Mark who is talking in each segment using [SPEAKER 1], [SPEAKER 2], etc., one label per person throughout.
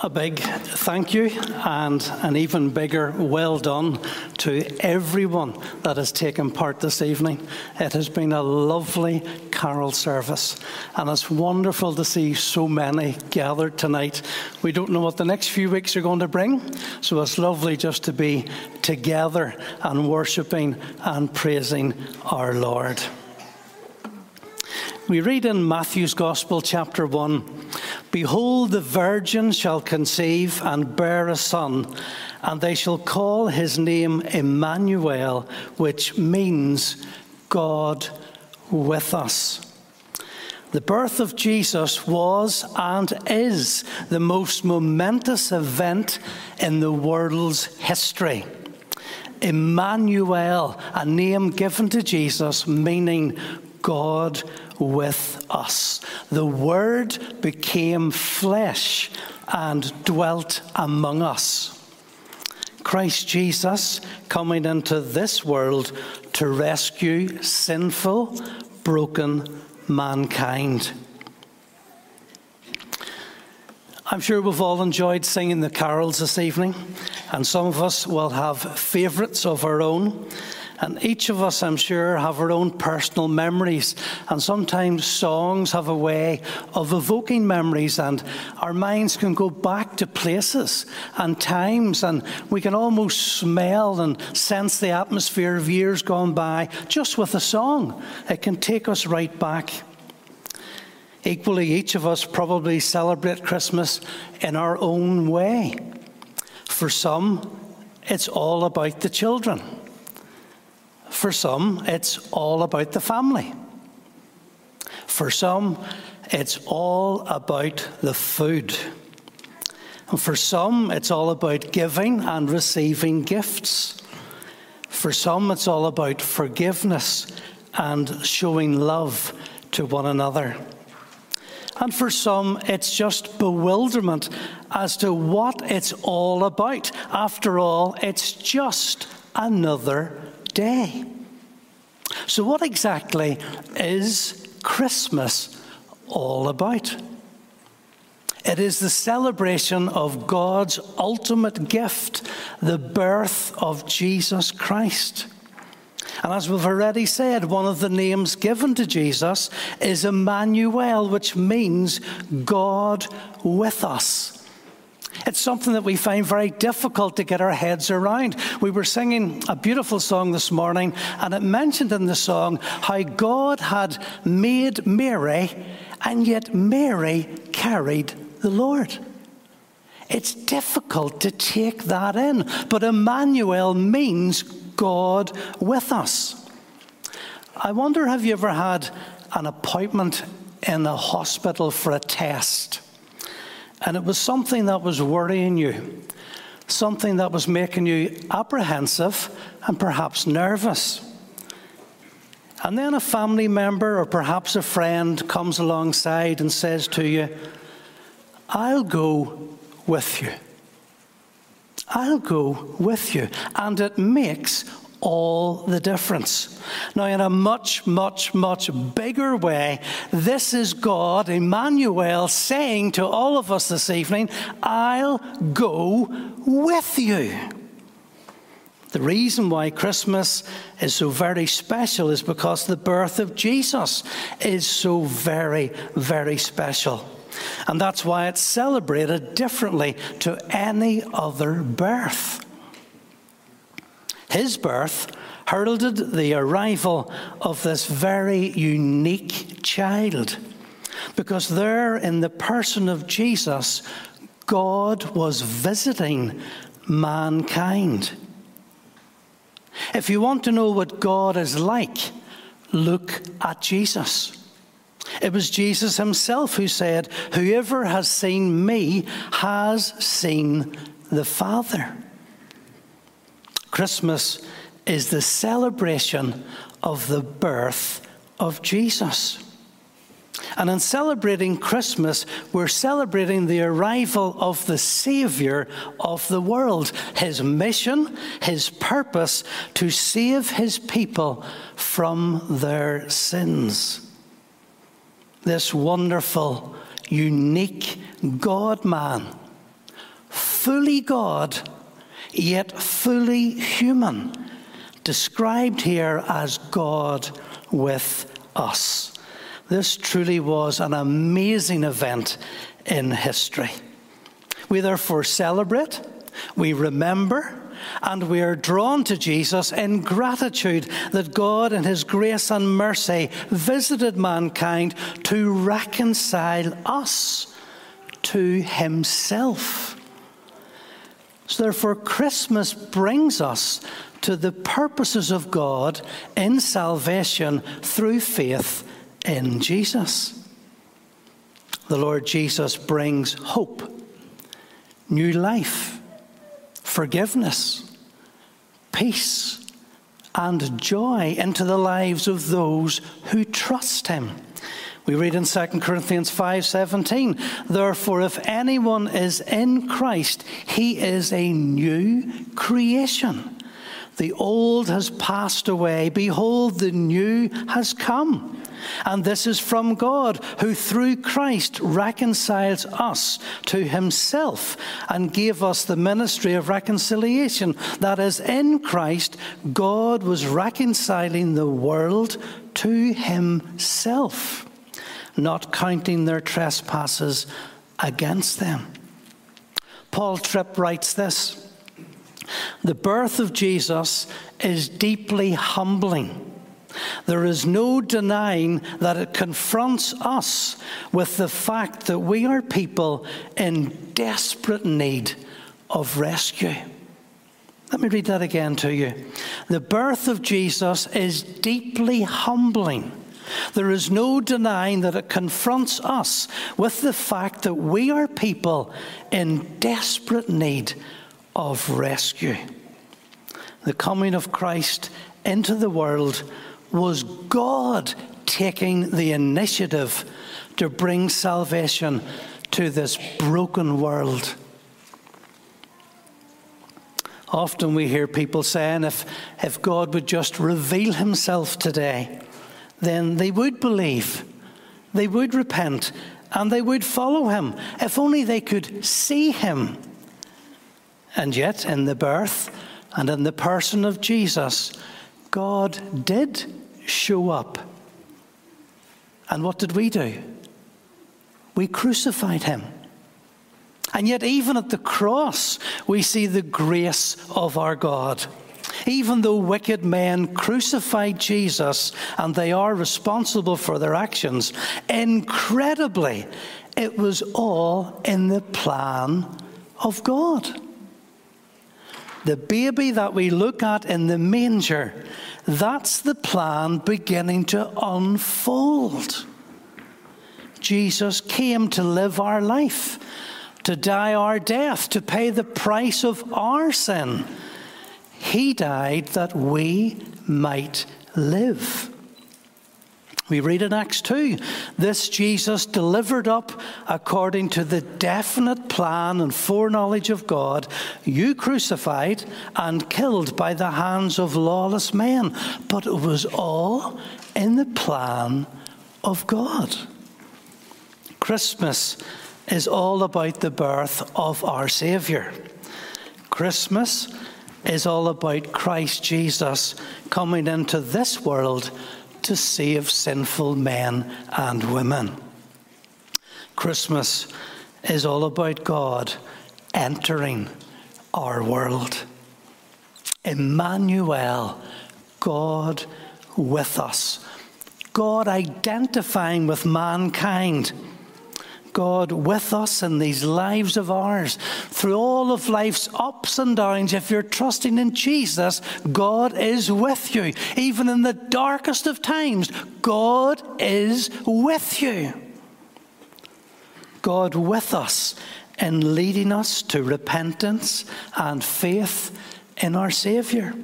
[SPEAKER 1] A big thank you and an even bigger well done to everyone that has taken part this evening. It has been a lovely carol service and it's wonderful to see so many gathered tonight. We don't know what the next few weeks are going to bring, so it's lovely just to be together and worshipping and praising our Lord. We read in Matthew's Gospel, chapter 1 Behold, the virgin shall conceive and bear a son, and they shall call his name Emmanuel, which means God with us. The birth of Jesus was and is the most momentous event in the world's history. Emmanuel, a name given to Jesus, meaning God with us. The Word became flesh and dwelt among us. Christ Jesus coming into this world to rescue sinful, broken mankind. I'm sure we've all enjoyed singing the carols this evening, and some of us will have favourites of our own. And each of us, I'm sure, have our own personal memories. And sometimes songs have a way of evoking memories, and our minds can go back to places and times, and we can almost smell and sense the atmosphere of years gone by just with a song. It can take us right back. Equally, each of us probably celebrate Christmas in our own way. For some, it's all about the children. For some, it's all about the family. For some, it's all about the food. And for some, it's all about giving and receiving gifts. For some, it's all about forgiveness and showing love to one another. And for some, it's just bewilderment as to what it's all about. After all, it's just another day. So, what exactly is Christmas all about? It is the celebration of God's ultimate gift, the birth of Jesus Christ. And as we've already said, one of the names given to Jesus is Emmanuel, which means God with us. It's something that we find very difficult to get our heads around. We were singing a beautiful song this morning, and it mentioned in the song how God had made Mary, and yet Mary carried the Lord. It's difficult to take that in, but Emmanuel means God with us. I wonder have you ever had an appointment in a hospital for a test? And it was something that was worrying you, something that was making you apprehensive and perhaps nervous. And then a family member or perhaps a friend comes alongside and says to you, I'll go with you. I'll go with you. And it makes all the difference. Now, in a much, much, much bigger way, this is God, Emmanuel, saying to all of us this evening, I'll go with you. The reason why Christmas is so very special is because the birth of Jesus is so very, very special. And that's why it's celebrated differently to any other birth. His birth heralded the arrival of this very unique child. Because there, in the person of Jesus, God was visiting mankind. If you want to know what God is like, look at Jesus. It was Jesus himself who said, Whoever has seen me has seen the Father. Christmas is the celebration of the birth of Jesus. And in celebrating Christmas, we're celebrating the arrival of the Savior of the world, his mission, his purpose to save his people from their sins. This wonderful, unique God man fully God, yet fully human, described here as God with us. This truly was an amazing event in history. We therefore celebrate, we remember, and we are drawn to Jesus in gratitude that God, in His grace and mercy, visited mankind to reconcile us to Himself. So, therefore, Christmas brings us to the purposes of God in salvation through faith in Jesus. The Lord Jesus brings hope, new life, forgiveness, peace, and joy into the lives of those who trust him. We read in 2 Corinthians 5:17, therefore if anyone is in Christ, he is a new creation. The old has passed away, behold the new has come. And this is from God, who through Christ reconciles us to himself and gave us the ministry of reconciliation. That is, in Christ, God was reconciling the world to himself, not counting their trespasses against them. Paul Tripp writes this The birth of Jesus is deeply humbling there is no denying that it confronts us with the fact that we are people in desperate need of rescue. Let me read that again to you. The birth of Jesus is deeply humbling. There is no denying that it confronts us with the fact that we are people in desperate need of rescue. The coming of Christ into the world was God taking the initiative to bring salvation to this broken world. Often we hear people saying if, if God would just reveal himself today, then they would believe, they would repent, and they would follow him. If only they could see him. And yet, in the birth and in the person of Jesus, God did show up. And what did we do? We crucified him. And yet, even at the cross, we see the grace of our God. Even though wicked men crucified Jesus and they are responsible for their actions, incredibly, it was all in the plan of God. The baby that we look at in the manger that's the plan beginning to unfold. Jesus came to live our life, to die our death, to pay the price of our sin. He died that we might live. We read in Acts 2 this Jesus delivered up according to the definite plan and foreknowledge of God, you crucified and killed by the hands of lawless men. But it was all in the plan of God. Christmas is all about the birth of our Savior. Christmas is all about Christ Jesus coming into this world to save sinful men and women. Christmas is all about God entering our world. Emmanuel, God with us. God identifying with mankind God with us in these lives of ours. Through all of life's ups and downs, if you're trusting in Jesus, God is with you. Even in the darkest of times, God is with you. God with us in leading us to repentance and faith in our Savior.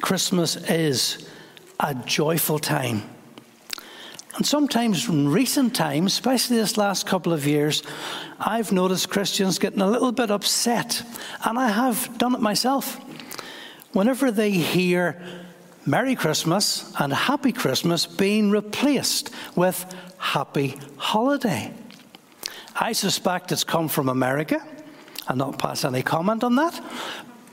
[SPEAKER 1] Christmas is a joyful time and sometimes in recent times, especially this last couple of years, I've noticed Christians getting a little bit upset. And I have done it myself. Whenever they hear Merry Christmas and Happy Christmas being replaced with Happy Holiday. I suspect it's come from America. and not pass any comment on that.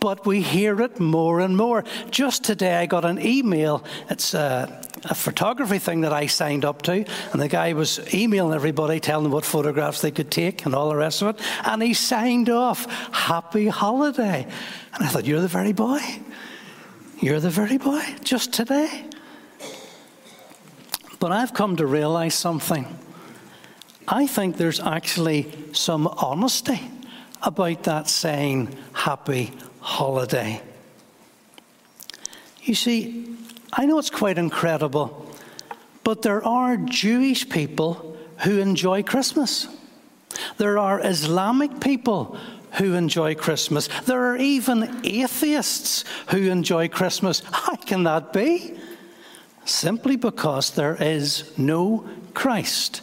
[SPEAKER 1] But we hear it more and more. Just today, I got an email. It's a, a photography thing that I signed up to, and the guy was emailing everybody, telling them what photographs they could take and all the rest of it. And he signed off, Happy Holiday. And I thought, You're the very boy. You're the very boy, just today. But I've come to realize something. I think there's actually some honesty about that saying, happy holiday. You see, I know it's quite incredible, but there are Jewish people who enjoy Christmas. There are Islamic people who enjoy Christmas. There are even atheists who enjoy Christmas. How can that be? Simply because there is no Christ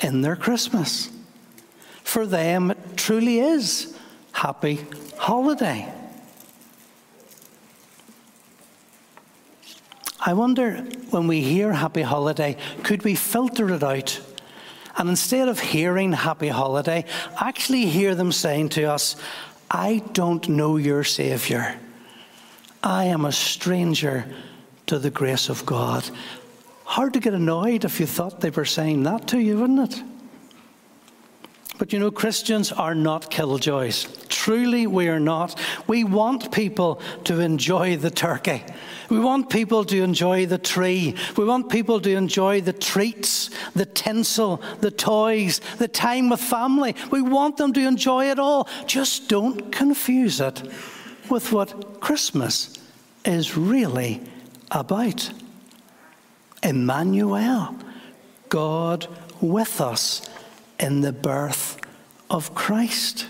[SPEAKER 1] in their Christmas. For them, it truly is happy holiday. I wonder when we hear happy holiday, could we filter it out? And instead of hearing happy holiday, actually hear them saying to us, I don't know your Savior. I am a stranger to the grace of God. Hard to get annoyed if you thought they were saying that to you, wouldn't it? But you know, Christians are not killjoys. Truly, we are not. We want people to enjoy the turkey. We want people to enjoy the tree. We want people to enjoy the treats, the tinsel, the toys, the time with family. We want them to enjoy it all. Just don't confuse it with what Christmas is really about. Emmanuel, God with us in the birth of Christ.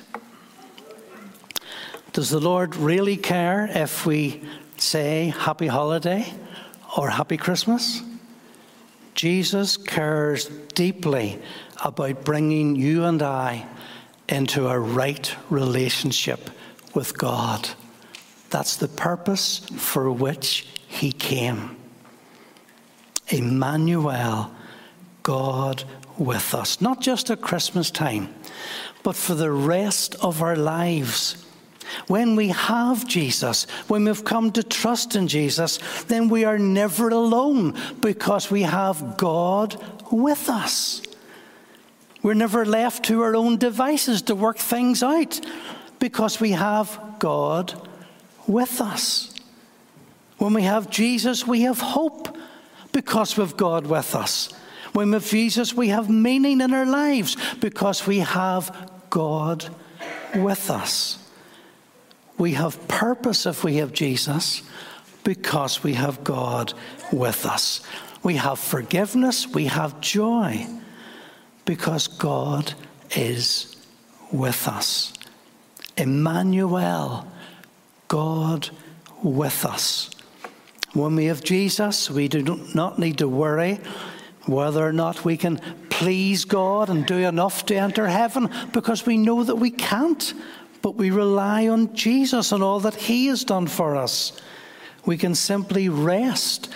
[SPEAKER 1] Does the Lord really care if we say happy holiday or happy Christmas? Jesus cares deeply about bringing you and I into a right relationship with God. That's the purpose for which he came. Emmanuel, God with us, not just at Christmas time, but for the rest of our lives. When we have Jesus, when we've come to trust in Jesus, then we are never alone because we have God with us. We're never left to our own devices to work things out because we have God with us. When we have Jesus, we have hope because we've God with us. When have Jesus, we have meaning in our lives because we have God with us. We have purpose if we have Jesus because we have God with us. We have forgiveness, we have joy because God is with us. Emmanuel, God with us. When we have Jesus, we do not need to worry whether or not we can please God and do enough to enter heaven because we know that we can't. But we rely on Jesus and all that He has done for us. We can simply rest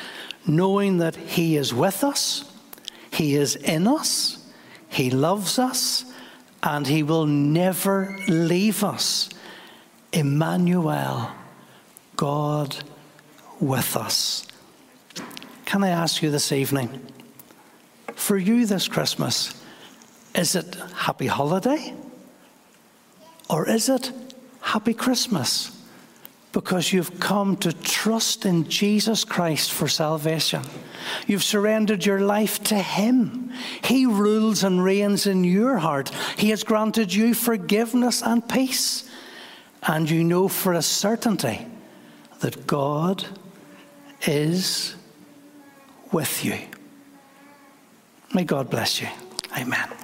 [SPEAKER 1] knowing that He is with us, He is in us, He loves us, and He will never leave us. Emmanuel, God with us. Can I ask you this evening, for you this Christmas, is it happy holiday? Or is it happy Christmas? Because you've come to trust in Jesus Christ for salvation. You've surrendered your life to Him. He rules and reigns in your heart. He has granted you forgiveness and peace. And you know for a certainty that God is with you. May God bless you. Amen.